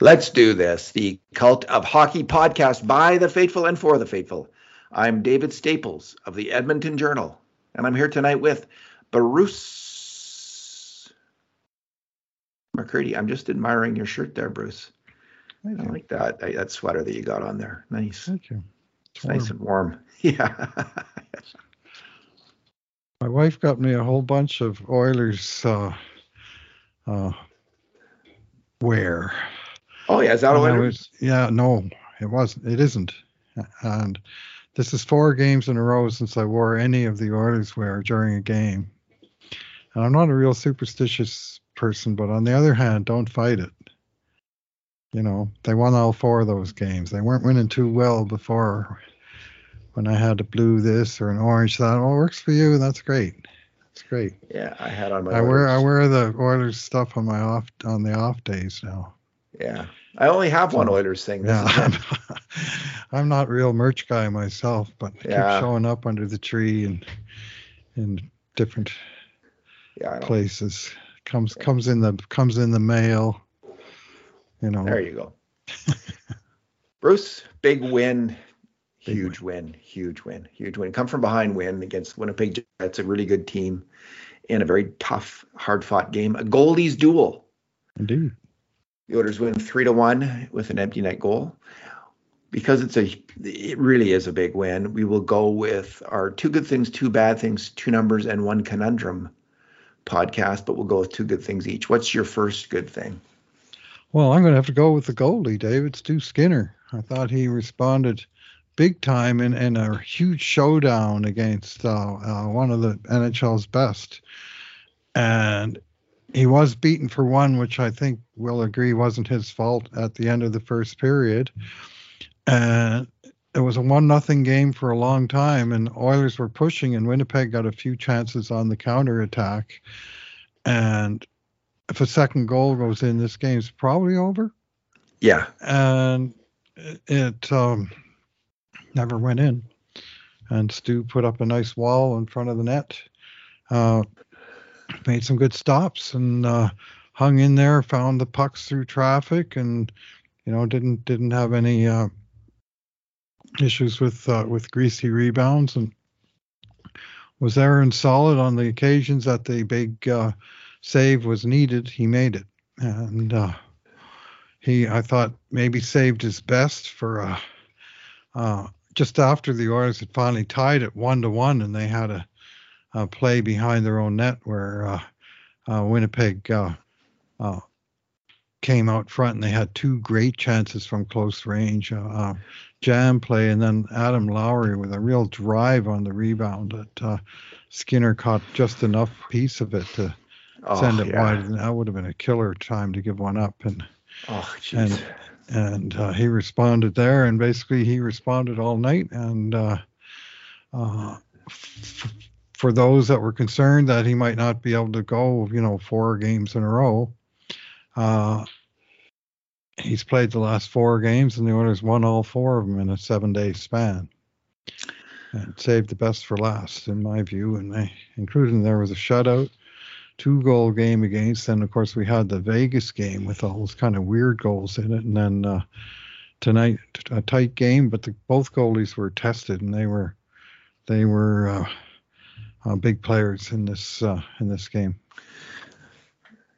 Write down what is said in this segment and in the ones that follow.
Let's do this. The Cult of Hockey podcast by the faithful and for the faithful. I'm David Staples of the Edmonton Journal, and I'm here tonight with Bruce McCurdy. I'm just admiring your shirt there, Bruce. I like that. That sweater that you got on there. Nice. Thank you. It's, it's nice and warm. Yeah. My wife got me a whole bunch of Oilers uh, uh, wear. Oh yeah, is that Oilers? Was, yeah, no, it wasn't. It isn't. And this is four games in a row since I wore any of the Oilers wear during a game. And I'm not a real superstitious person, but on the other hand, don't fight it. You know, they won all four of those games. They weren't winning too well before when I had a blue this or an orange that. Well, works for you. That's great. That's great. Yeah, I had on my. I wear I wear the Oilers stuff on my off on the off days now. Yeah, I only have one Oilers thing. This yeah, I'm, not real merch guy myself, but I yeah. keep showing up under the tree and in different yeah, places. Comes yeah. comes in the comes in the mail. You know. There you go. Bruce, big win. Big huge win. win. huge win, huge win. Come from behind win against Winnipeg Jets, a really good team in a very tough, hard fought game. A goalies duel. Indeed. The Oilers win three to one with an empty net goal. Because it's a, it really is a big win. We will go with our two good things, two bad things, two numbers, and one conundrum podcast. But we'll go with two good things each. What's your first good thing? Well, I'm going to have to go with the goalie, David Stu Skinner. I thought he responded big time in, in a huge showdown against uh, uh, one of the NHL's best. And he was beaten for one, which I think we'll agree wasn't his fault at the end of the first period. And it was a one nothing game for a long time, and Oilers were pushing, and Winnipeg got a few chances on the counter attack. And if a second goal goes in, this game's probably over. Yeah. And it um, never went in. And Stu put up a nice wall in front of the net. Uh, made some good stops and uh, hung in there, found the pucks through traffic, and you know didn't didn't have any uh, issues with uh, with greasy rebounds, and was there and solid on the occasions that the big uh, save was needed. He made it, and uh, he I thought maybe saved his best for uh, just after the Oilers had finally tied it one to one, and they had a uh, play behind their own net where uh, uh, Winnipeg uh, uh, came out front and they had two great chances from close range. Uh, jam play and then Adam Lowry with a real drive on the rebound that Skinner caught just enough piece of it to oh, send it yeah. wide. And that would have been a killer time to give one up. And oh, and and uh, he responded there, and basically he responded all night. And uh, uh, f- for those that were concerned that he might not be able to go, you know, four games in a row. Uh, he's played the last four games, and the Oilers won all four of them in a seven-day span, and saved the best for last, in my view. And they, including there was a shutout, two-goal game against, and of course we had the Vegas game with all those kind of weird goals in it, and then uh, tonight a tight game, but the, both goalies were tested, and they were they were. Uh, uh, big players in this uh, in this game.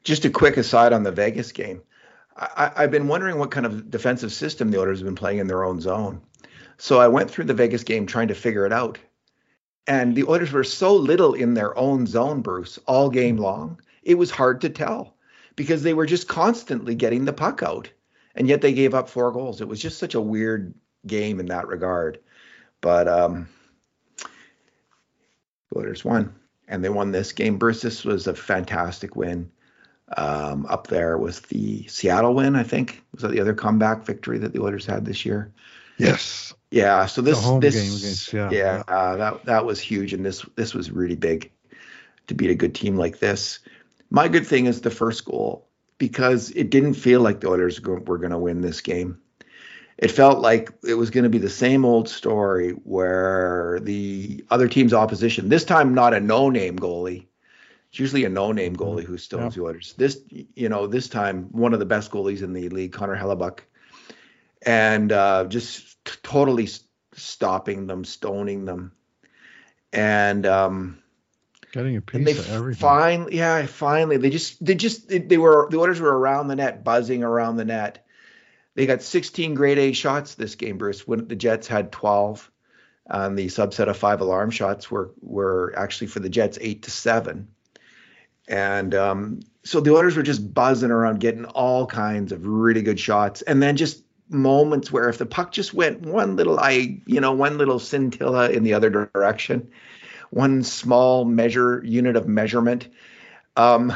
Just a quick aside on the Vegas game. I, have been wondering what kind of defensive system the Oilers have been playing in their own zone. So I went through the Vegas game trying to figure it out. And the Oilers were so little in their own zone, Bruce, all game long. It was hard to tell because they were just constantly getting the puck out. And yet they gave up four goals. It was just such a weird game in that regard. But um, Oilers won, and they won this game. Bruce, this was a fantastic win. Um, up there was the Seattle win, I think. Was that the other comeback victory that the Oilers had this year? Yes. Yeah. So this this against, yeah, yeah uh, that that was huge, and this this was really big to beat a good team like this. My good thing is the first goal because it didn't feel like the Oilers were going to win this game it felt like it was going to be the same old story where the other team's opposition, this time not a no name goalie, It's usually a no-name goalie who stones yeah. the Oilers. This, you know, this time one of the best goalies in the league, Connor Hellebuyck, and uh, just t- totally stopping them, stoning them, and um, getting a piece of everything. Finally, yeah, finally, they just they just they, they were the Oilers were around the net, buzzing around the net. They got 16 grade A shots this game, Bruce. When the Jets had 12, And the subset of five alarm shots were were actually for the Jets eight to seven, and um, so the Oilers were just buzzing around, getting all kinds of really good shots, and then just moments where if the puck just went one little I you know one little scintilla in the other direction, one small measure unit of measurement, um,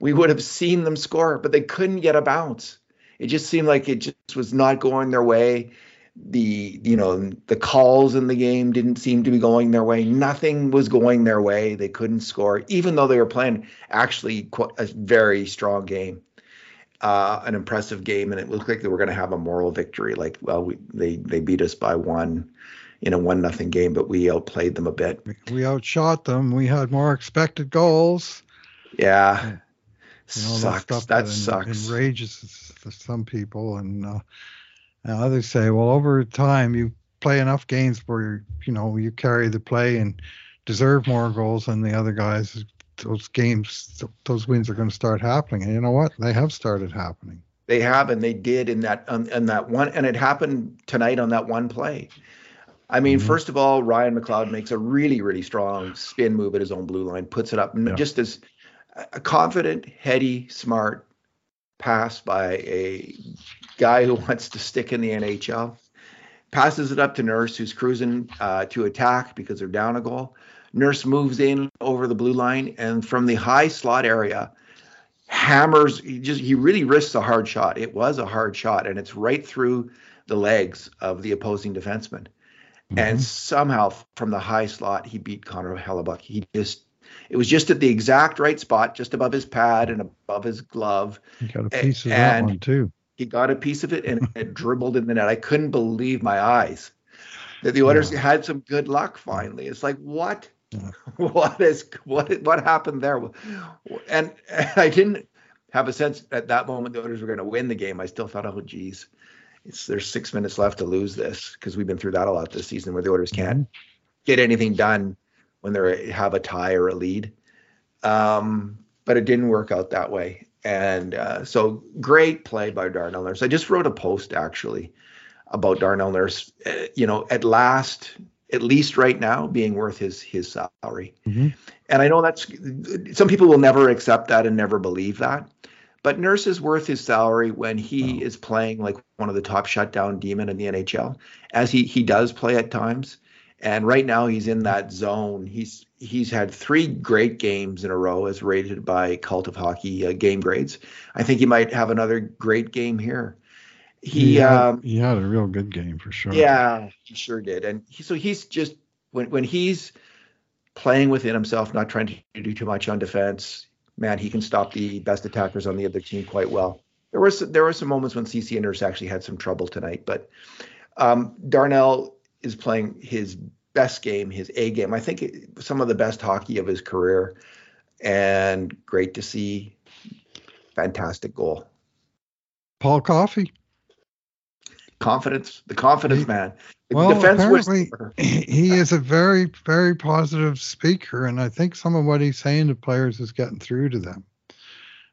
we would have seen them score, but they couldn't get a bounce. It just seemed like it just was not going their way. The you know the calls in the game didn't seem to be going their way. Nothing was going their way. They couldn't score, even though they were playing actually a very strong game, uh, an impressive game, and it looked like they were going to have a moral victory. Like, well, we, they they beat us by one in a one nothing game, but we outplayed them a bit. We outshot them. We had more expected goals. Yeah. You know, sucks. That, that sucks. Enrages some people, and, uh, and others say, well, over time you play enough games where you know you carry the play and deserve more goals than the other guys. Those games, those wins are going to start happening, and you know what? They have started happening. They have, and they did in that um, in that one, and it happened tonight on that one play. I mean, mm-hmm. first of all, Ryan McLeod makes a really, really strong spin move at his own blue line, puts it up yeah. just as a confident, heady, smart pass by a guy who wants to stick in the NHL. Passes it up to Nurse, who's cruising uh, to attack because they're down a goal. Nurse moves in over the blue line and from the high slot area, hammers. He just he really risks a hard shot. It was a hard shot, and it's right through the legs of the opposing defenseman. Mm-hmm. And somehow from the high slot, he beat Connor Hellebuyck. He just, it was just at the exact right spot, just above his pad and above his glove. He got a piece of that one too. He got a piece of it and it dribbled in the net. I couldn't believe my eyes that the Oilers yeah. had some good luck finally. It's like, what? Yeah. What is what what happened there? And, and I didn't have a sense at that moment the Oilers were going to win the game. I still thought, oh, geez, it's there's six minutes left to lose this because we've been through that a lot this season where the Oilers can't mm-hmm. get anything done when they have a tie or a lead. Um, but it didn't work out that way. And uh, so great play by Darnell Nurse. I just wrote a post actually about Darnell Nurse. Uh, you know, at last, at least right now, being worth his his salary. Mm-hmm. And I know that's some people will never accept that and never believe that. But Nurse is worth his salary when he is playing like one of the top shutdown demon in the NHL, as he he does play at times. And right now he's in that zone. He's he's had three great games in a row as rated by Cult of Hockey uh, game grades. I think he might have another great game here. He he had, um, he had a real good game for sure. Yeah, he sure did. And he, so he's just when when he's playing within himself, not trying to do too much on defense man, he can stop the best attackers on the other team quite well. There was there were some moments when Ceci Nurse actually had some trouble tonight, but um, Darnell is playing his best game, his A game. I think it, some of the best hockey of his career, and great to see. Fantastic goal. Paul Coffey. Confidence, the confidence he, man. Well, apparently he is a very, very positive speaker, and I think some of what he's saying to players is getting through to them.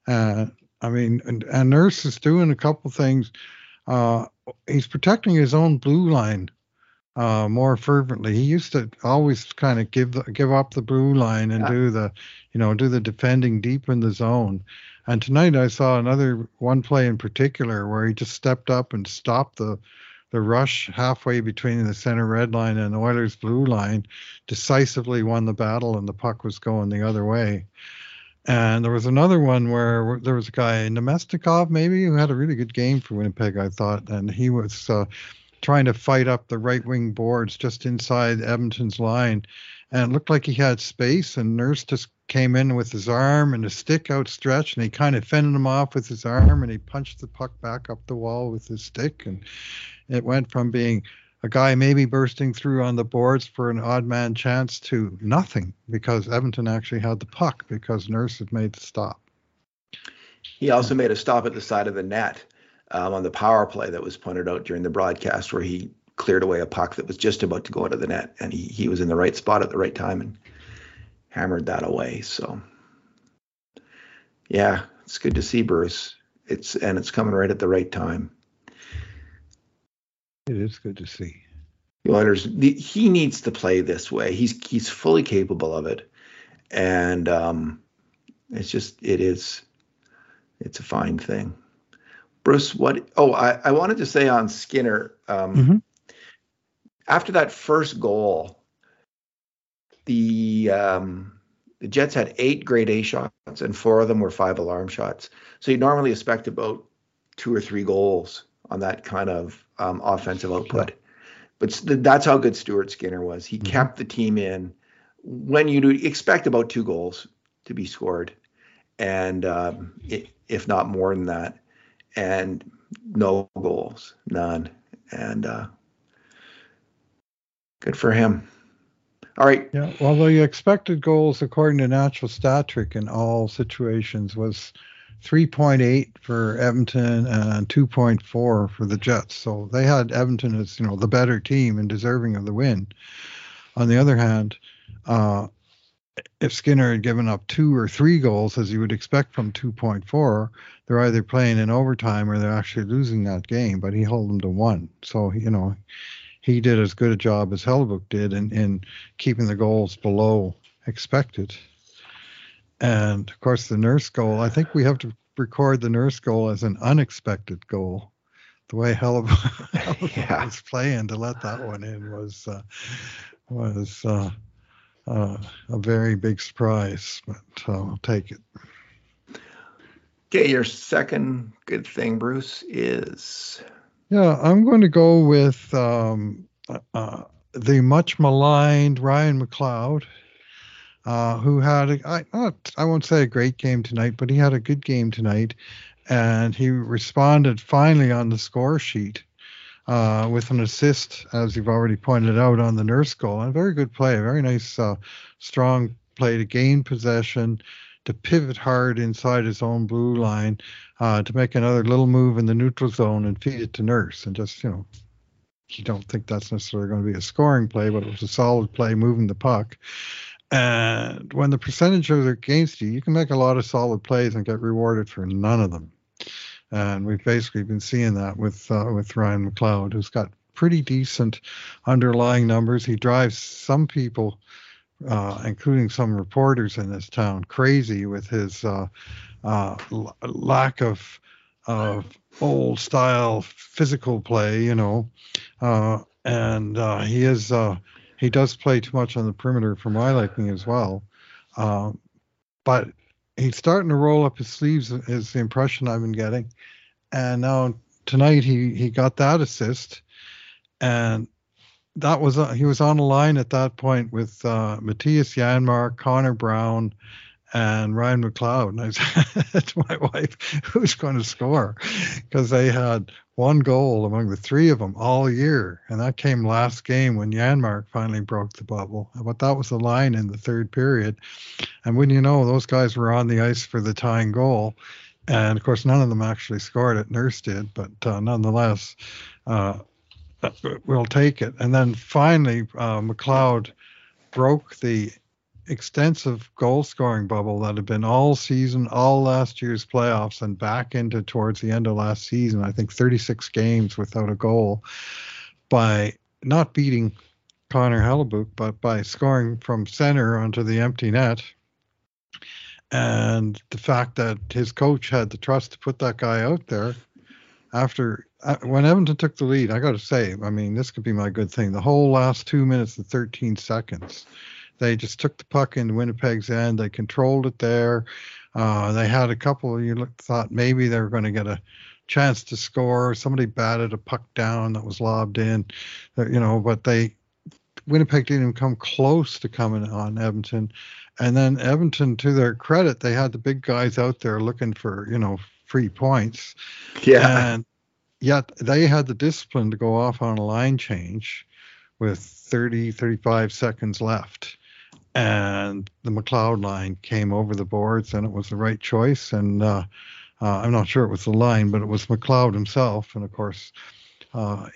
Uh, I mean, and, and Nurse is doing a couple things. Uh, he's protecting his own blue line uh, more fervently. He used to always kind of give the, give up the blue line and yeah. do the, you know, do the defending deep in the zone. And tonight I saw another one play in particular where he just stepped up and stopped the the rush halfway between the center red line and the Oilers blue line decisively won the battle and the puck was going the other way. And there was another one where there was a guy, Namestnikov maybe, who had a really good game for Winnipeg, I thought. And he was uh, trying to fight up the right wing boards just inside Edmonton's line. And it looked like he had space, and Nurse just came in with his arm and his stick outstretched, and he kind of fended him off with his arm, and he punched the puck back up the wall with his stick. And it went from being a guy maybe bursting through on the boards for an odd man chance to nothing because Edmonton actually had the puck because Nurse had made the stop. He also made a stop at the side of the net um, on the power play that was pointed out during the broadcast where he cleared away a puck that was just about to go into the net and he, he was in the right spot at the right time and hammered that away. So yeah, it's good to see Bruce. It's and it's coming right at the right time. It is good to see. The Oilers, he needs to play this way. He's he's fully capable of it, and um, it's just it is, it's a fine thing. Bruce, what? Oh, I, I wanted to say on Skinner. Um, mm-hmm. After that first goal, the um, the Jets had eight grade A shots, and four of them were five alarm shots. So you normally expect about two or three goals on that kind of um, offensive output. But that's how good Stuart Skinner was. He mm-hmm. kept the team in when you do expect about two goals to be scored, and um, it, if not more than that, and no goals, none, and uh, good for him. All right. Yeah. Although the expected goals, according to Natural Stat Trick, in all situations was 3.8 for Edmonton and 2.4 for the Jets. So they had Edmonton as you know the better team and deserving of the win. On the other hand, uh, if Skinner had given up two or three goals, as you would expect from 2.4, they're either playing in overtime or they're actually losing that game. But he held them to one, so you know he did as good a job as Hellebuyck did in, in keeping the goals below expected. And of course, the nurse goal, I think we have to record the nurse goal as an unexpected goal. The way Hellebuyck yeah. was playing to let that one in was uh, was uh, uh, a very big surprise, but I'll take it. Okay, your second good thing, Bruce, is yeah, I'm going to go with um, uh, the much maligned Ryan McLeod, uh, who had a, I, not, I won't say a great game tonight, but he had a good game tonight, and he responded finally on the score sheet uh, with an assist, as you've already pointed out on the nurse goal. A very good play, a very nice, uh, strong play to gain possession, to pivot hard inside his own blue line, uh, to make another little move in the neutral zone and feed it to Nurse. And just, you know, you don't think that's necessarily going to be a scoring play, but it was a solid play moving the puck. And when the percentage are against you, you can make a lot of solid plays and get rewarded for none of them. And we've basically been seeing that with uh, with Ryan McLeod, who's got pretty decent underlying numbers. He drives some people uh, including some reporters in this town, crazy with his uh, uh, l- lack of of old style physical play, you know, uh, and uh, he is he does play too much on the perimeter for my liking as well, but he's starting to roll up his sleeves is the impression I've been getting, and now tonight he he got that assist, and that was uh, he was on a line at that point with uh, Mattias Janmark, Connor Brown, and Ryan McLeod. And I said to my wife, "Who's going to score?" Because they had one goal among the three of them all year, and that came last game when Janmark finally broke the bubble. But that was the line in the third period, and when you know those guys were on the ice for the tying goal. And of course, none of them actually scored it. Nurse did, but uh, nonetheless, uh, we'll take it. And then finally, uh, McLeod broke the extensive goal scoring bubble that had been all season, all last year's playoffs, and back into towards the end of last season. I think 36 games without a goal by not beating Connor Hellebuyck, but by scoring from center onto the empty net. And the fact that his coach had the trust to put that guy out there after uh, when Edmonton took the lead, I got to say, I mean, this could be my good thing. The whole last two minutes and 13 seconds, they just took the puck into Winnipeg's end. They controlled it there. Uh, they had a couple. You thought maybe they were going to get a chance to score. Somebody batted a puck down that was lobbed in, uh, you know, but they Winnipeg didn't even come close to coming on Edmonton. And then Edmonton, to their credit, they had the big guys out there looking for, you know, free points. Yeah. And yet they had the discipline to go off on a line change with 30, 35 seconds left. And the McLeod line came over the boards, and it was the right choice. And uh, uh, I'm not sure it was the line, but it was McLeod himself. And of course, uh,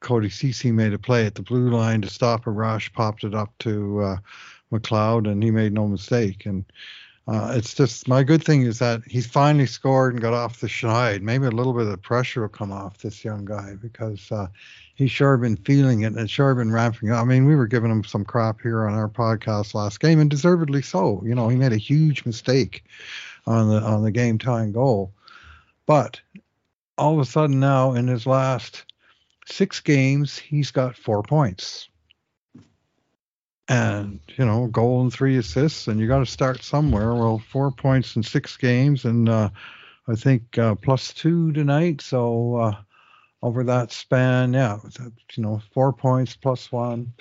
Cody Ceci made a play at the blue line to stop a rush, popped it up to uh, McLeod, and he made no mistake. And uh, it's just my good thing is that he's finally scored and got off the schneid. Maybe a little bit of pressure will come off this young guy because uh, he's sure been feeling it and sure been ramping up. I mean, we were giving him some crap here on our podcast last game, and deservedly so. You know, he made a huge mistake on the on the game tying goal, but all of a sudden now in his last six games, he's got four points and you know goal and three assists and you got to start somewhere. Well four points in six games and uh, i think uh, plus two tonight. So uh, over that span yeah you know four points plus one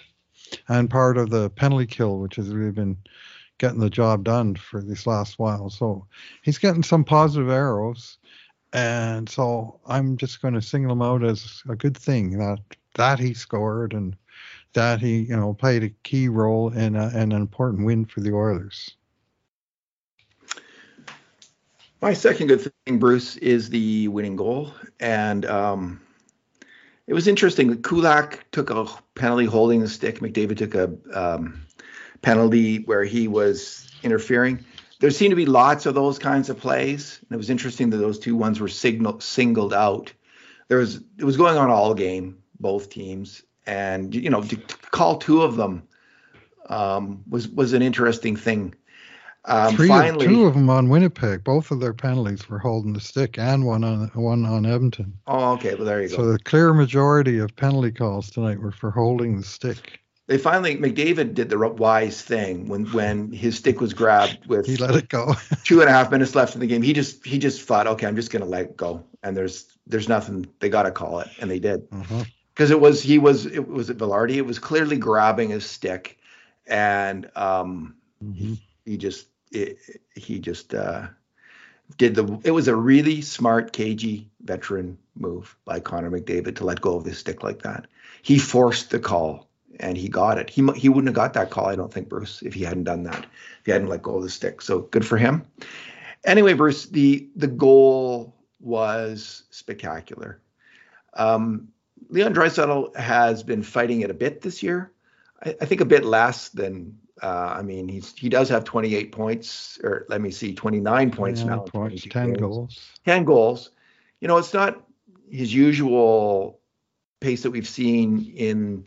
and part of the penalty kill which has really been getting the job done for this last while. So he's getting some positive arrows and so i'm just going to single him out as a good thing that that he scored and that he, you know, played a key role in, a, an important win for the Oilers. My second good thing, Bruce, is the winning goal, and um, it was interesting. That Kulak took a penalty holding the stick. McDavid took a um, penalty where he was interfering. There seemed to be lots of those kinds of plays, and it was interesting that those two ones were signal, singled out. There was it was going on all game, both teams, and you know to call two of them um, was was an interesting thing. Um, Three finally, of, two of them on Winnipeg. Both of their penalties were holding the stick, and one on one on Edmonton. Oh, okay. Well, there you so go. So the clear majority of penalty calls tonight were for holding the stick. They finally McDavid did the wise thing when when his stick was grabbed with he let it go. two and a half minutes left in the game. He just he just thought, okay, I'm just gonna let it go, and there's there's nothing. They got to call it, and they did. Uh-huh because it was he was it was it Vilardi. It was clearly grabbing his stick, and um, mm-hmm. he, he, just it, he just uh, did the. It was a really smart, cagey veteran move by Connor McDavid to let go of his stick like that. He forced the call and he got it. He he wouldn't have got that call, I don't think, Bruce, if he hadn't done that. If he hadn't let go of the stick. So good for him. Anyway, Bruce, the the goal was spectacular. Um, Leon Draisaitl has been fighting it a bit this year. I, I think a bit less than. Uh, I mean, he's he does have 28 points, or let me see, 29 points now. Points, 10 games. goals. 10 goals. You know, it's not his usual pace that we've seen in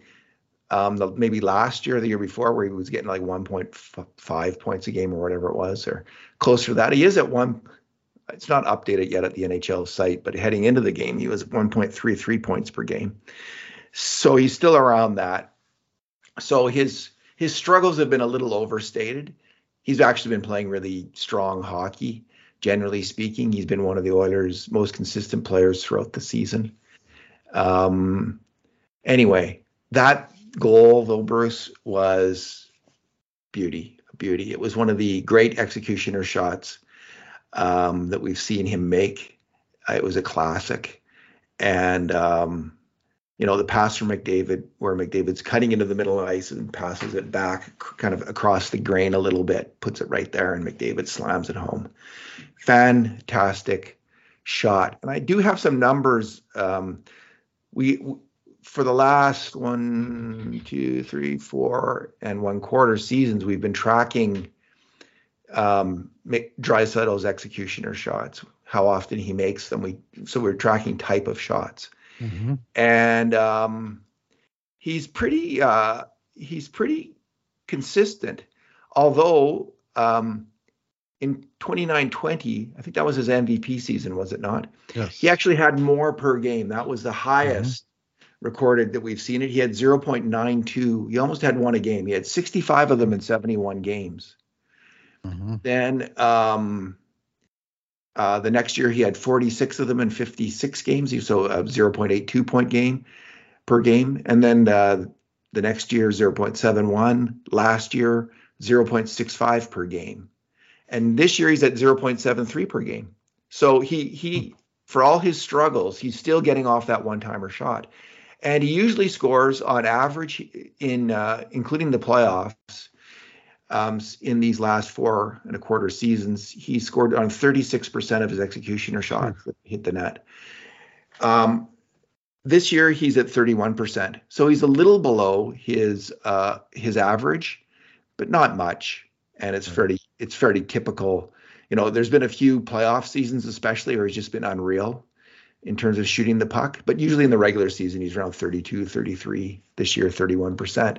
um, the, maybe last year or the year before, where he was getting like 1.5 points a game or whatever it was, or closer to that. He is at one it's not updated yet at the NHL site, but heading into the game, he was 1.33 points per game. So he's still around that. So his his struggles have been a little overstated. He's actually been playing really strong hockey, generally speaking. He's been one of the Oilers' most consistent players throughout the season. Um, anyway, that goal, though, Bruce, was beauty, beauty. It was one of the great executioner shots um, that we've seen him make. It was a classic, and um, you know the pass from McDavid, where McDavid's cutting into the middle of ice and passes it back, kind of across the grain a little bit, puts it right there, and McDavid slams it home. Fantastic shot, and I do have some numbers. Um, we for the last one, two, three, four, and one quarter seasons, we've been tracking um, Draisaitl's executioner shots, how often he makes them. We so we're tracking type of shots, mm-hmm. and um, he's pretty uh, he's pretty consistent. Although um, in 29-20, I think that was his MVP season, was it not? Yes. He actually had more per game. That was the highest mm-hmm. recorded that we've seen it. He had 0.92. He almost had one a game. He had 65 of them in 71 games. Mm-hmm. Then um, uh, the next year he had 46 of them in 56 games, so a 0.82 point game per game. And then uh, the next year 0.71. Last year 0.65 per game. And this year he's at 0.73 per game. So he he for all his struggles, he's still getting off that one-timer shot, and he usually scores on average in uh, including the playoffs. Um, in these last four and a quarter seasons, he scored on 36% of his executioner shots that hit the net. Um, this year he's at 31%, so he's a little below his uh, his average, but not much. And it's fairly it's fairly typical. You know, there's been a few playoff seasons, especially, where he's just been unreal in terms of shooting the puck. But usually in the regular season, he's around 32, 33. This year, 31%.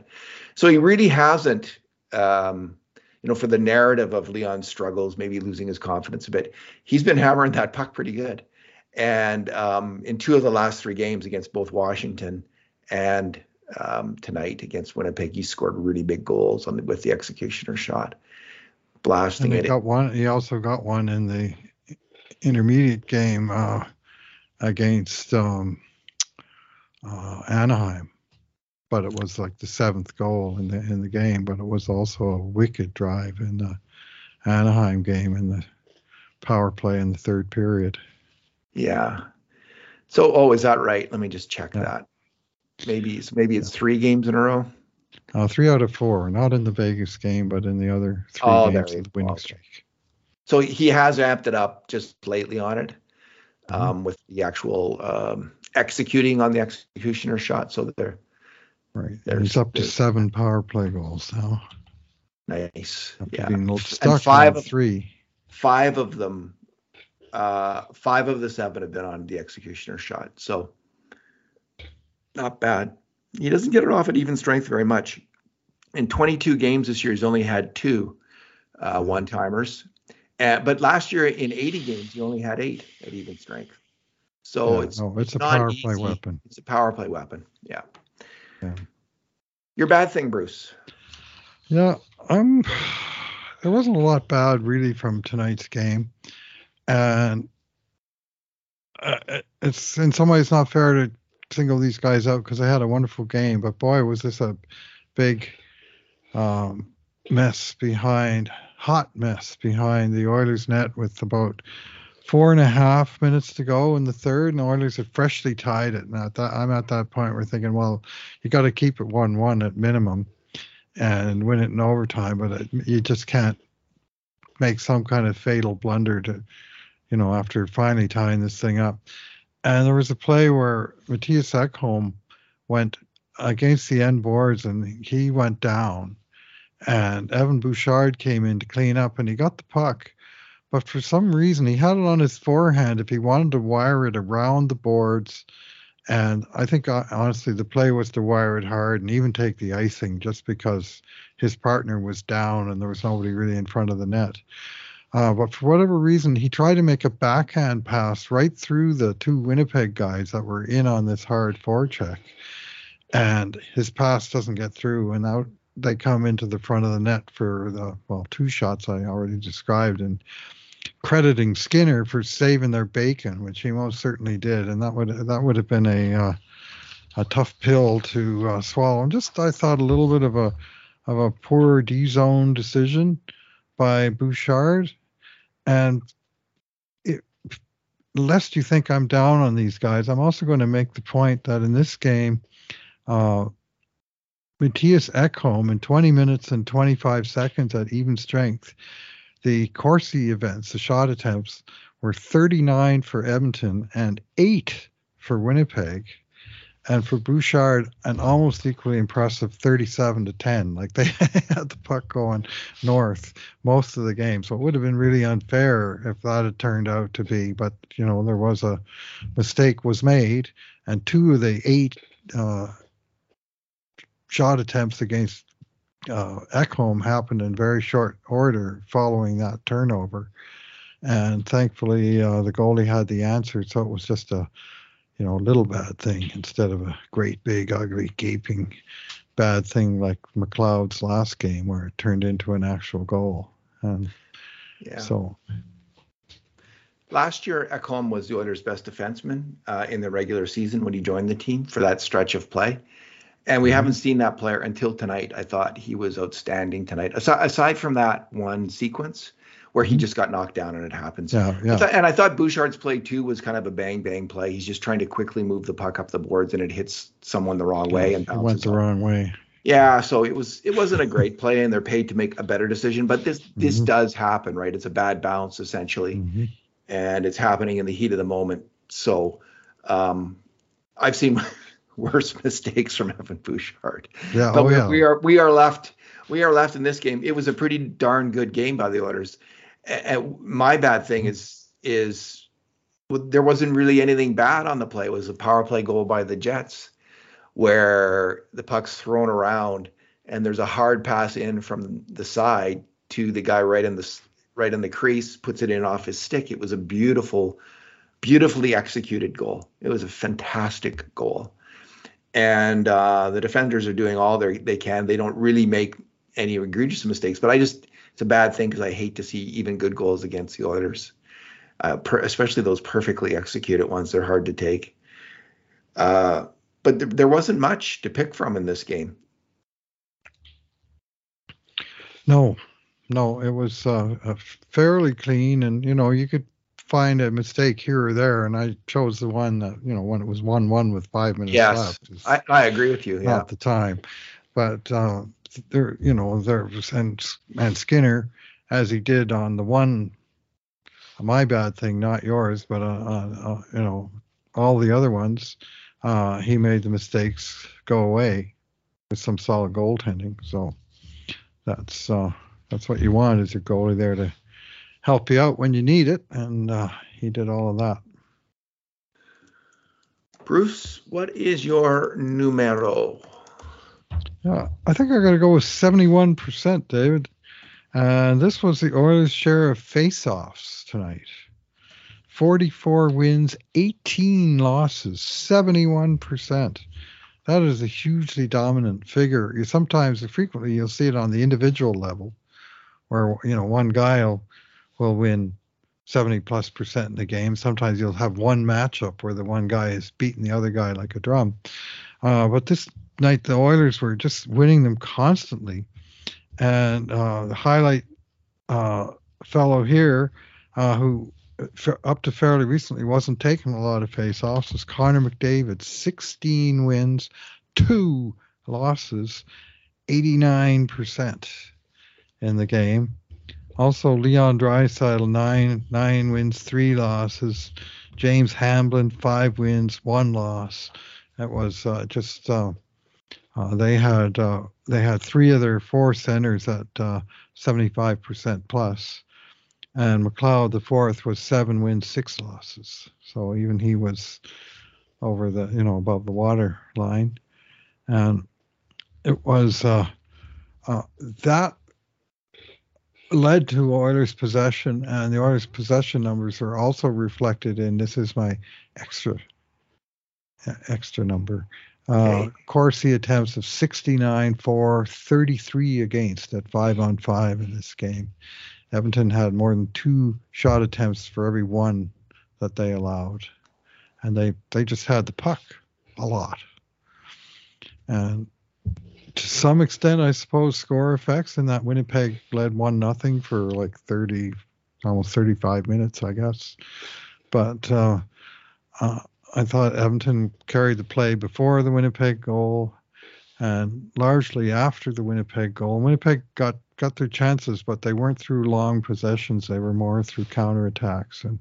So he really hasn't. Um, you know, for the narrative of Leon's struggles, maybe losing his confidence a bit, he's been hammering that puck pretty good. And um, in two of the last three games against both Washington and um, tonight against Winnipeg, he scored really big goals on the, with the executioner shot, blasting and he it. Got one. He also got one in the intermediate game uh, against um, uh, Anaheim, but it was like the seventh goal in the in the game. But it was also a wicked drive in the Anaheim game in the power play in the third period. Yeah. So, oh, is that right? Let me just check yeah. that. Maybe it's maybe it's three games in a row. Uh, three out of four, not in the Vegas game, but in the other three oh, games of the winning okay. streak. So he has amped it up just lately on it, mm-hmm. um, with the actual um, executing on the executioner shot. So they're right. He's up to seven power play goals now. Nice. After yeah. And five of three. Five of them uh, five of the seven have been on the executioner shot. So not bad. He doesn't get it off at even strength very much. In 22 games this year, he's only had two uh, one timers. Uh, but last year in 80 games, he only had eight at even strength. So yeah, it's, no, it's, it's a power easy. play weapon. It's a power play weapon. Yeah. Yeah. Your bad thing, Bruce. Yeah, I'm. There wasn't a lot bad really from tonight's game and uh, it's in some ways not fair to single these guys out because they had a wonderful game, but boy, was this a big um, mess behind, hot mess behind the Oilers net with about four and a half minutes to go in the third, and the Oilers had freshly tied it. And at that, I'm at that point where thinking, well, you got to keep it one-one at minimum and win it in overtime, but it, you just can't make some kind of fatal blunder to you know, after finally tying this thing up. And there was a play where Mattias Ekholm went against the end boards and he went down. And Evan Bouchard came in to clean up and he got the puck. But for some reason, he had it on his forehand if he wanted to wire it around the boards. And I think, uh, honestly, the play was to wire it hard and even take the icing just because his partner was down and there was nobody really in front of the net. Uh, but for whatever reason, he tried to make a backhand pass right through the two Winnipeg guys that were in on this hard forecheck. And his pass doesn't get through. And out they come into the front of the net for the, well, two shots I already described. And crediting Skinner for saving their bacon, which he most certainly did. And that would that would have been a uh, a tough pill to uh, swallow. And just I thought a little bit of a of a poor D zone decision by Bouchard. And it, lest you think I'm down on these guys, I'm also going to make the point that in this game, uh, Mattias Ekholm in 20 minutes and 25 seconds at even strength, the Corsi events, the shot attempts, were 39 for Edmonton and eight for Winnipeg and for Bouchard, an almost equally impressive 37 to 10. Like they had the puck going north most of the game, so it would have been really unfair if that had turned out to be. But you know, there was a mistake was made, and two of the eight uh, shot attempts against uh, Ekholm happened in very short order following that turnover. And thankfully, uh, the goalie had the answer, so it was just a you know, little bad thing instead of a great big ugly gaping bad thing like McLeod's last game where it turned into an actual goal. And yeah. so last year Ekholm was the Oilers' best defenseman uh, in the regular season when he joined the team for that stretch of play. And we mm-hmm. haven't seen that player until tonight. I thought he was outstanding tonight. Aside, aside from that one sequence, where he just got knocked down and it happens. Yeah, I thought- and I thought Bouchard's play too was kind of a bang bang play. He's just trying to quickly move the puck up the boards and it hits someone the wrong way and It went the off. wrong way. Yeah, so it was it wasn't a great play, and they're paid to make a better decision. But this this Mhm. does happen, right? It's a bad bounce essentially, Mhm. and it's happening in the heat of the moment. So um, I've seen worse mistakes from Evan Bouchard. Yeah. But oh, yeah. we are we are left we are left in this game. It was a pretty darn good game by the Oilers. And my bad thing is is there wasn't really anything bad on the play. It was a power play goal by the Jets where the puck's thrown around and there's a hard pass in from the side to the guy right in the right in the crease, puts it in off his stick. It was a beautiful, beautifully executed goal. It was a fantastic goal and uh, the defenders are doing all they can. They don't really make any egregious mistakes, but I just it's a bad thing because I hate to see even good goals against the Oilers, uh, per, especially those perfectly executed ones. They're hard to take. Uh, but th- there wasn't much to pick from in this game. No, no, it was uh, fairly clean, and you know you could find a mistake here or there, and I chose the one that you know when it was one-one with five minutes Yes, left. is I, I agree with you. Yeah, Not the time, but uh, there, you know, there was and and Skinner, as he did on the one, my bad thing, not yours, but uh, uh, uh, you know, all the other ones, uh, he made the mistakes go away with some solid goaltending. So that's uh, that's what you want is your goalie there to help you out when you need it, and uh, he did all of that. Bruce, what is your numero? Yeah, I think I got to go with 71%, David. And this was the Oilers' share of face-offs tonight. 44 wins, 18 losses, 71%. That is a hugely dominant figure. You sometimes, frequently, you'll see it on the individual level, where you know one guy will, will win 70 plus percent in the game. Sometimes you'll have one matchup where the one guy is beating the other guy like a drum. Uh, but this night the Oilers were just winning them constantly. And uh, the highlight uh, fellow here, uh, who up to fairly recently wasn't taking a lot of faceoffs, was Connor McDavid. 16 wins, two losses, 89% in the game. Also, Leon Draisaitl, nine nine wins, three losses. James Hamblin, five wins, one loss. That was uh, just uh, uh, they had uh, they had three of their four centers at uh, 75% plus, and McLeod the fourth was seven wins, six losses. So even he was over the you know above the water line, and it was uh, uh, that led to Oilers possession, and the Oilers possession numbers are also reflected in this is my extra extra number. Uh, Okay. Corsi attempts of 69 for 33 against at five on five in this game. Edmonton had more than two shot attempts for every one that they allowed, and they they just had the puck a lot. And to some extent, I suppose score effects in that Winnipeg led one nothing for like 30, almost 35 minutes, I guess. But uh, uh, I thought Edmonton carried the play before the Winnipeg goal, and largely after the Winnipeg goal. Winnipeg got got their chances, but they weren't through long possessions. They were more through counterattacks, and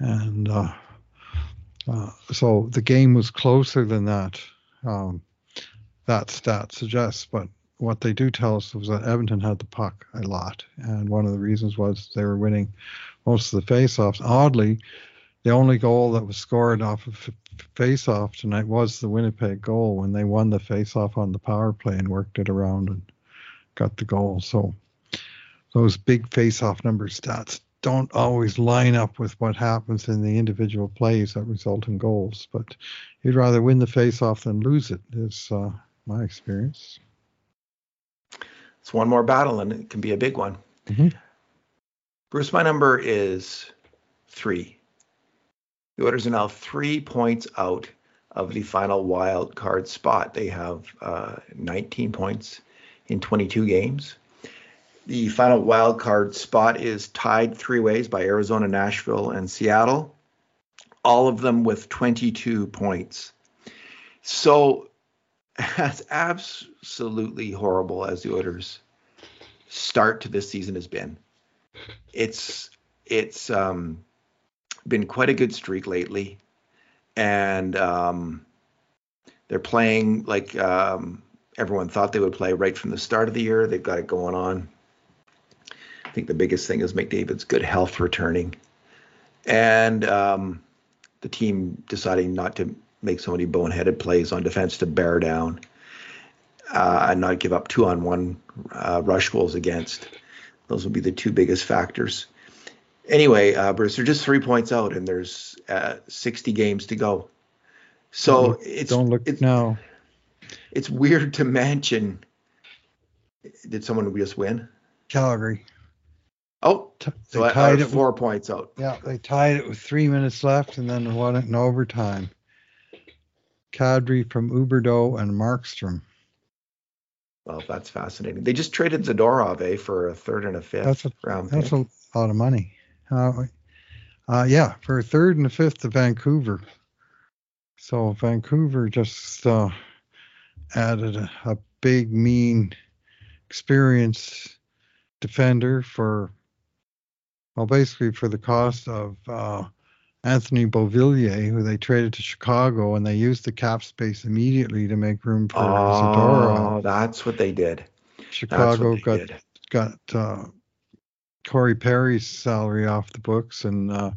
and uh, uh, so the game was closer than that. Um, that stat suggests, but what they do tell us was that Edmonton had the puck a lot, and one of the reasons was they were winning most of the faceoffs. Oddly, the only goal that was scored off of faceoff tonight was the Winnipeg goal when they won the faceoff on the power play and worked it around and got the goal. So those big faceoff number stats don't always line up with what happens in the individual plays that result in goals. But you'd rather win the faceoff than lose it, is uh, my experience. It's one more battle, and it can be a big one. Mhm. Bruce, my number is three. The Oilers are now three points out of the final wild card spot. They have uh, 19 points in 22 games. The final wild card spot is tied three ways by Arizona, Nashville, and Seattle, all of them with 22 points. So, as absolutely horrible as the Oilers' start to this season has been, it's it's um, been quite a good streak lately, and um, they're playing like um, everyone thought they would play right from the start of the year. They've got it going on. I think the biggest thing is McDavid's good health returning, and um, the team deciding not to make so many boneheaded plays on defense to bear down uh, and not give up two on one uh, rush goals against. Those will be the two biggest factors. Anyway, uh, Bruce, they're just three points out, and there's uh, 60 games to go. So don't look, it's don't look it's, now. It's weird to mention. Did someone just win? Calgary. Oh, T- so they tied I it. four points out. Yeah, they tied it with three minutes left, and then won it in overtime. Kadri from Huberdeau and Markstrom. Well, that's fascinating. They just traded Zadorov eh, for a third and a fifth That's a round that's pick. a lot of money. Uh, uh, yeah, for a third and a fifth to Vancouver. So Vancouver just uh, added a, a big, mean, experienced defender for, well, basically for the cost of uh, Anthony Beauvillier, who they traded to Chicago, and they used the cap space immediately to make room for Zadorov. Oh, that's what they did. Chicago they got did. got uh, Corey Perry's salary off the books, and uh,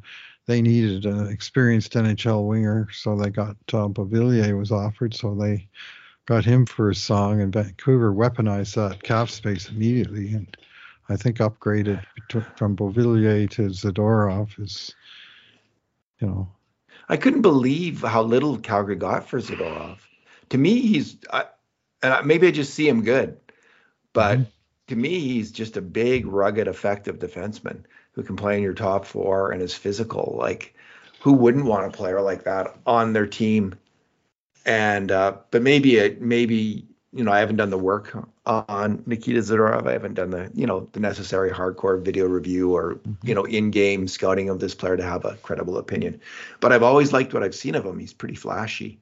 they needed an experienced NHL winger, so they got uh, Beauvillier was offered, so they got him for a song, and Vancouver weaponized that cap space immediately, and I think upgraded from Beauvillier to Zadorov is, you know, I couldn't believe how little Calgary got for Zadorov. To me, he's I, and I, maybe I just see him good, but Mhm. to me, he's just a big, rugged, effective defenseman who can play in your top four and is physical. Like, who wouldn't want a player like that on their team? And uh, but maybe it maybe you know I haven't done the work on Nikita Zadorov. I haven't done the you know the necessary hardcore video review or you know in-game scouting of this player to have a credible opinion. But I've always liked what I've seen of him. He's pretty flashy.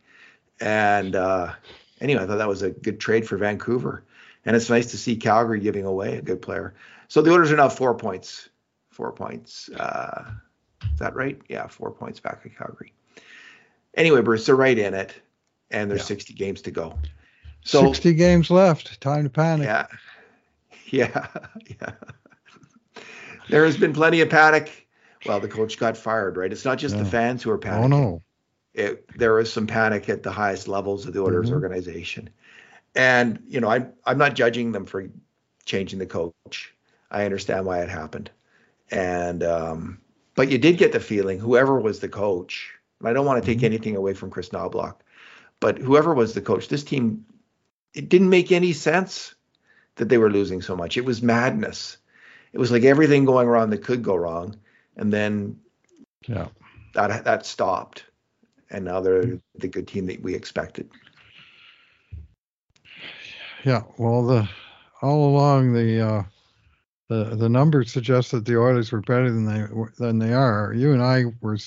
And uh, anyway, I thought that was a good trade for Vancouver. And it's nice to see Calgary giving away a good player. So the orders are now four points. Four points. Uh, is that right? Yeah, four points back at Calgary. Anyway, Bruce, they're right in it, and there's Yeah. 60 games to go. So 60 games left. Time to panic. yeah, yeah, yeah. There has been plenty of panic. Well, the coach got fired, right? It's not just the fans who are panicking Oh no. it, there is some panic at the highest levels of the Oilers Mhm. organization. And, you know, I'm, I'm not judging them for changing the coach. I understand why it happened. And, um, but you did get the feeling, whoever was the coach, and I don't want to take Mhm. anything away from Kris Knoblauch, but whoever was the coach, this team, it didn't make any sense that they were losing so much. It was madness. It was like everything going wrong that could go wrong. And then Yeah. that that stopped, and now they're the good team that we expected. Yeah, well, the all along the uh, the the numbers suggest that the Oilers were better than they than they are. You and I were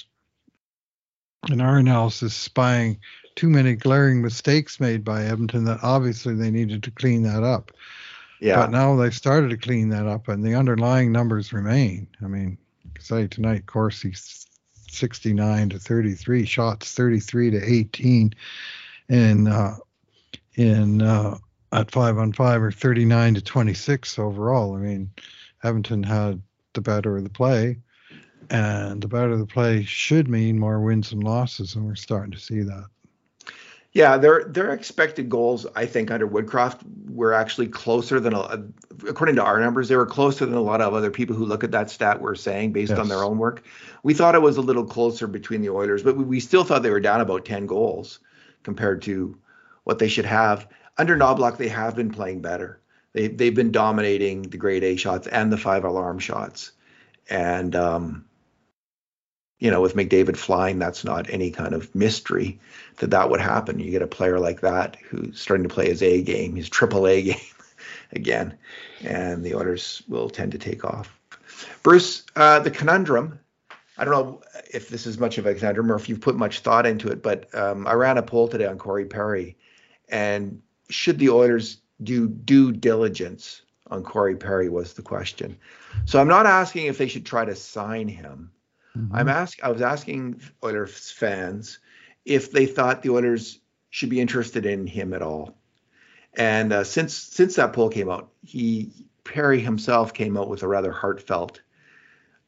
in our analysis spying too many glaring mistakes made by Edmonton that obviously they needed to clean that up. Yeah, But now they've started to clean that up, and the underlying numbers remain. I mean, say tonight, Corsi 69 to 33 shots, 33 to 18, in uh, in uh, at five on five, or 39 to 26 overall. I mean, Edmonton had the better of the play, and the better of the play should mean more wins and losses, and we're starting to see that. Yeah. Their their expected goals, I think, under Woodcroft were actually closer than a, according to our numbers, they were closer than a lot of other people who look at that stat were saying based on their own work. We thought it was a little closer between the Oilers, but we, we still thought they were down about 10 goals compared to what they should have. Under Knoblauch, they have been playing better. They they've been dominating the grade A shots and the five alarm shots, and um, you know, with McDavid flying, that's not any kind of mystery that that would happen. You get a player like that who's starting to play his A game, his triple A game, again, and the Oilers will tend to take off. Bruce, uh, the conundrum. I don't know if this is much of a conundrum or if you've put much thought into it, but um, I ran a poll today on Corey Perry, and should the Oilers do due diligence on Corey Perry was the question. So I'm not asking if they should try to sign him. Mm-hmm. I'm ask I was asking Oilers fans if they thought the Oilers should be interested in him at all. And uh, since since that poll came out, he Perry himself came out with a rather heartfelt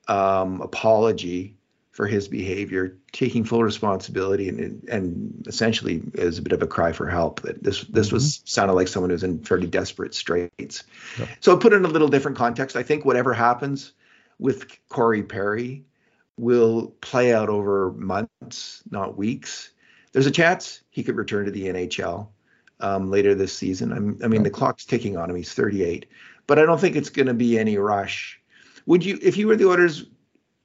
um, apology for his behavior, taking full responsibility, and and essentially is a bit of a cry for help. That this this mm-hmm. was sounded like someone who's in fairly desperate straits. So put in a little different context. I think whatever happens with Corey Perry will play out over months, not weeks. There's a chance he could return to the NHL um, later this season. I'm, i mean, the clock's ticking on him. He's 38, but I don't think it's going to be any rush. Would you, if you were the Oilers,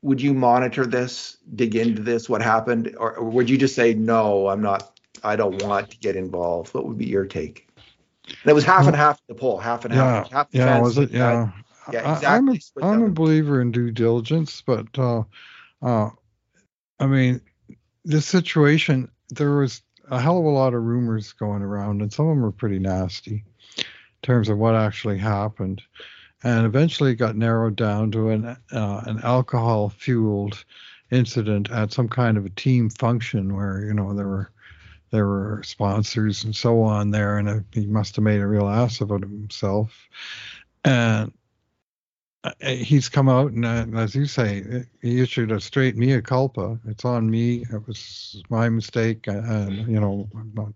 would you monitor this, dig into this, what happened, or, or would you just say no? I'm not. I don't want to get involved. What would be your take? And it was half and half the poll, half and yeah, half. half yeah, was it? Yeah. yeah, exactly. I, am a, I'm a believer in due diligence, but uh, uh, I mean, this situation, there was a hell of a lot of rumors going around, and some of them were pretty nasty in terms of what actually happened. And eventually, it got narrowed down to an uh, an alcohol fueled incident at some kind of a team function where you know there were there were sponsors and so on there, and he must have made a real ass of himself. And he's come out and, uh, as you say, he issued a straight mea culpa. It's on me. It was my mistake, uh, and you know, I'm not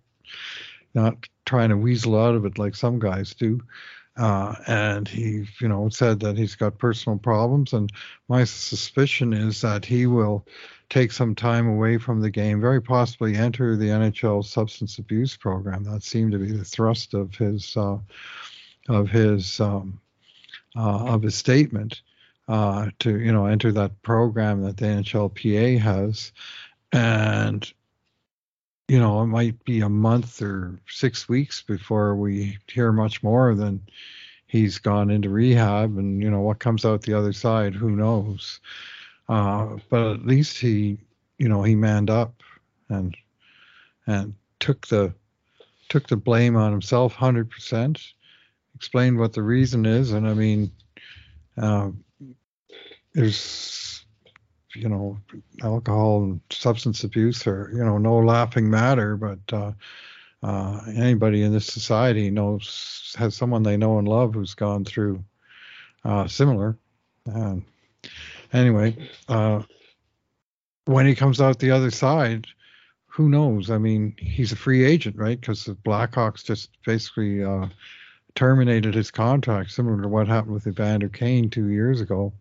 not trying to weasel out of it like some guys do. Uh, and he, you know, said that he's got personal problems, and my suspicion is that he will take some time away from the game, very possibly enter the NHL substance abuse program. That seemed to be the thrust of his uh, of his um, uh, of a statement uh, to you know enter that program that the NHLPA has, and you know it might be a month or six weeks before we hear much more than he's gone into rehab, and you know what comes out the other side, who knows? Uh, but at least he you know he manned up and and took the took the blame on himself 100% Explain what the reason is, and I mean, uh, there's you know, alcohol and substance abuse are you know no laughing matter, but uh, uh, anybody in this society knows has someone they know and love who's gone through uh, similar. Um, anyway, uh, when he comes out the other side who knows? I mean, he's a free agent, right? Because the Blackhawks just basically uh, terminated his contract, similar to what happened with Evander Kane two years ago.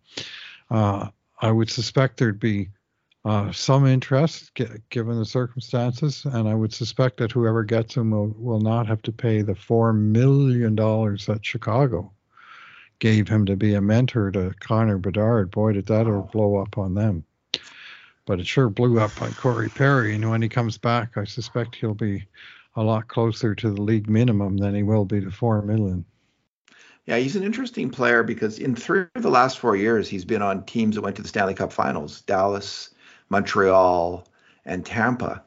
Uh, I would suspect there'd be uh, some interest g- given the circumstances, and I would suspect that whoever gets him will, will not have to pay the four million dollars that Chicago gave him to be a mentor to Connor Bedard. Boy, did that ever blow up on them. But it sure blew up on Corey Perry, and when he comes back, I suspect he'll be a lot closer to the league minimum than he will be to four million. Yeah, he's an interesting player because in three of the last four years, he's been on teams that went to the Stanley Cup Finals: Dallas, Montreal, and Tampa.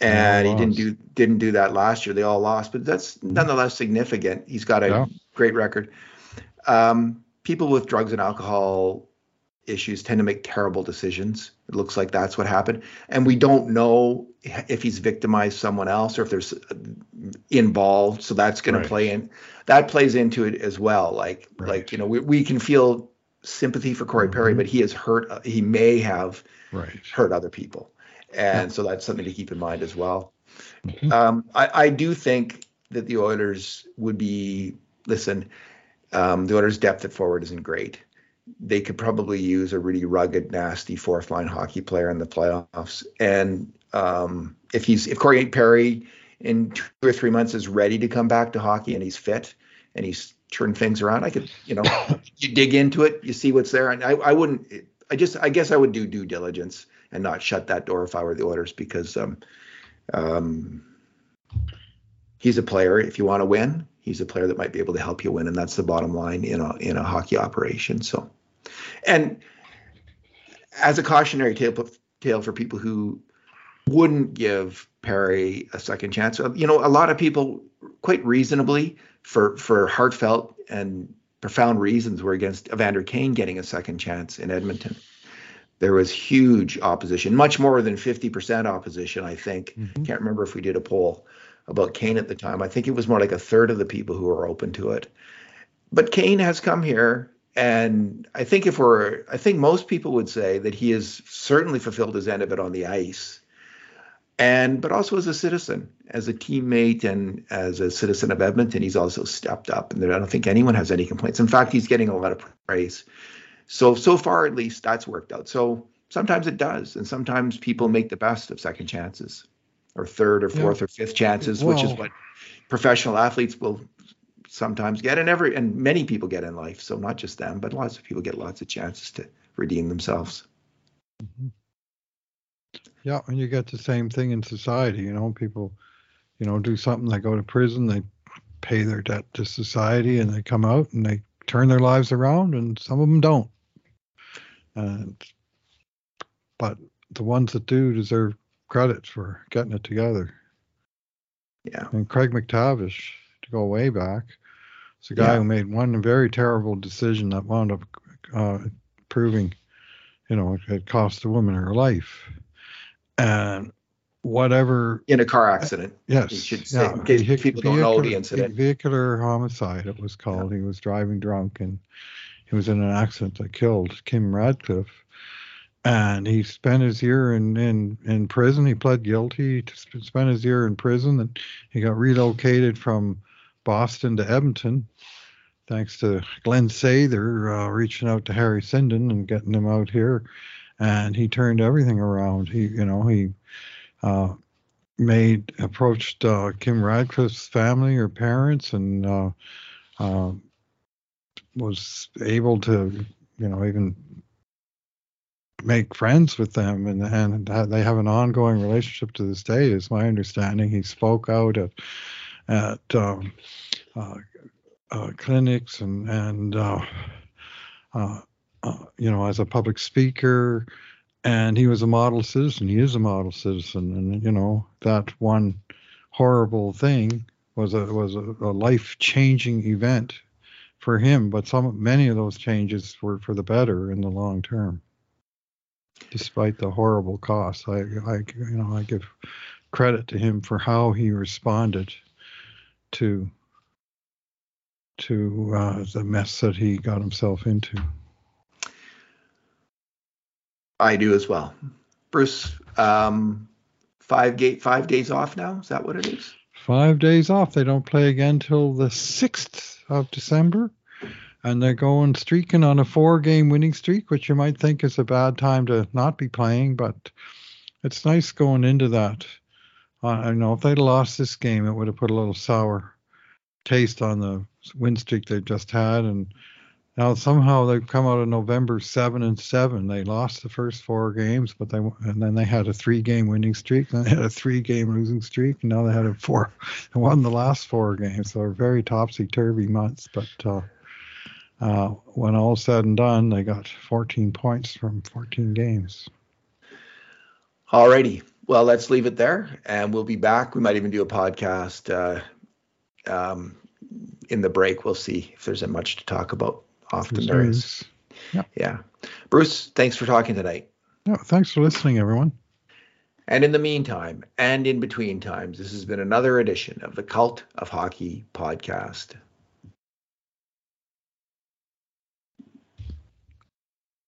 And he didn't do didn't do that last year. They all lost, but that's nonetheless significant. He's got a yeah. great record. Um, people with drugs and alcohol issues tend to make terrible decisions. It looks like that's what happened. And we don't know if he's victimized someone else or if there's uh, involved. So that's going right. to play in. That plays into it as well. Like, right. like you know, we, we can feel sympathy for Corey mm-hmm. Perry, but he has hurt. Uh, he may have right. hurt other people, and yeah. so that's something to keep in mind as well. Mm-hmm. Um, I, I do think that the Oilers would be. Listen, um, the Oilers' depth at forward isn't great they could probably use a really rugged, nasty fourth line hockey player in the playoffs. And um, if he's if Corey Perry in two or three months is ready to come back to hockey and he's fit and he's turned things around, I could you know you dig into it, you see what's there, and I, I wouldn't. I just I guess I would do due diligence and not shut that door if I were the Oilers because um, um, he's a player. If you want to win, he's a player that might be able to help you win, and that's the bottom line in a in a hockey operation. So, and as a cautionary tale, tale for people who wouldn't give Perry a second chance, you know, a lot of people quite reasonably for for heartfelt and profound reasons were against Evander Kane getting a second chance in Edmonton. There was huge opposition, much more than 50% opposition, I think. Mm-hmm. Can't remember if we did a poll about Kane at the time. I think it was more like a third of the people who were open to it. But Kane has come here, and I think if we're, I think most people would say that he has certainly fulfilled his end of it on the ice, and but also as a citizen, as a teammate, and as a citizen of Edmonton, he's also stepped up, and I don't think anyone has any complaints. In fact, he's getting a lot of praise. So so far, at least, that's worked out. So sometimes it does, and sometimes people make the best of second chances or third or fourth yeah. or fifth chances, well, which is what professional athletes will sometimes get, and every and many people get in life. So not just them, but lots of people get lots of chances to redeem themselves. Mm-hmm. Yeah, and you get the same thing in society. You know, people, you know, do something. They go to prison. They pay their debt to society, and they come out and they turn their lives around. And some of them don't. And but the ones that do deserve credit for getting it together. Yeah. And Craig MacTavish to go way back, is a guy yeah. who made one very terrible decision that wound up uh, proving, you know, it cost the woman her life. And whatever. In a car accident. Yes. Say, yeah. in case Vehic- people don't know the incident. Vehicular homicide, it was called. Yeah. He was driving drunk and he was in an accident that killed Kim Radcliffe and he spent his year in, in, in prison. He pled guilty to spend his year in prison, and he got relocated from Boston to Edmonton, thanks to Glen Sather uh, reaching out to Harry Sinden and getting him out here, and he turned everything around. He, you know, he uh, made approached uh, Kim Radcliffe's family or parents, and uh, uh, was able to, you know, even make friends with them. And and they have an ongoing relationship to this day is my understanding. He spoke out at at um, uh, uh, clinics and and uh, you know as a public speaker. And he was a model citizen. He is a model citizen. And you know that one horrible thing was a was a, a life changing event for him. But some many of those changes were for the better in the long term despite the horrible cost. I, I, you know, I give credit to him for how he responded to to uh, the mess that he got himself into. I do as well, Bruce. Um, five gate five days off now. Is that what it is? Five days off. They don't play again till the sixth of December and they're going streaking on a four game winning streak, which you might think is a bad time to not be playing, but it's nice going into that. I know if they'd lost this game, it would have put a little sour taste on the win streak they just had. And now somehow they've come out of November seven and seven. They lost the first four games, but they and then they had a three game winning streak, and they had a three game losing streak, and now they had a four, won the last four games. So very topsy turvy months, but. Uh, uh, when all said and done, they got 14 points from 14 games. All righty. Well, let's leave it there, and we'll be back. We might even do a podcast uh, um, in the break. We'll see if there's much to talk about. Often there is. Yeah. yeah. Bruce, thanks for talking tonight. Yeah, thanks for listening, everyone. And in the meantime, and in between times, this has been another edition of the Cult of Hockey podcast.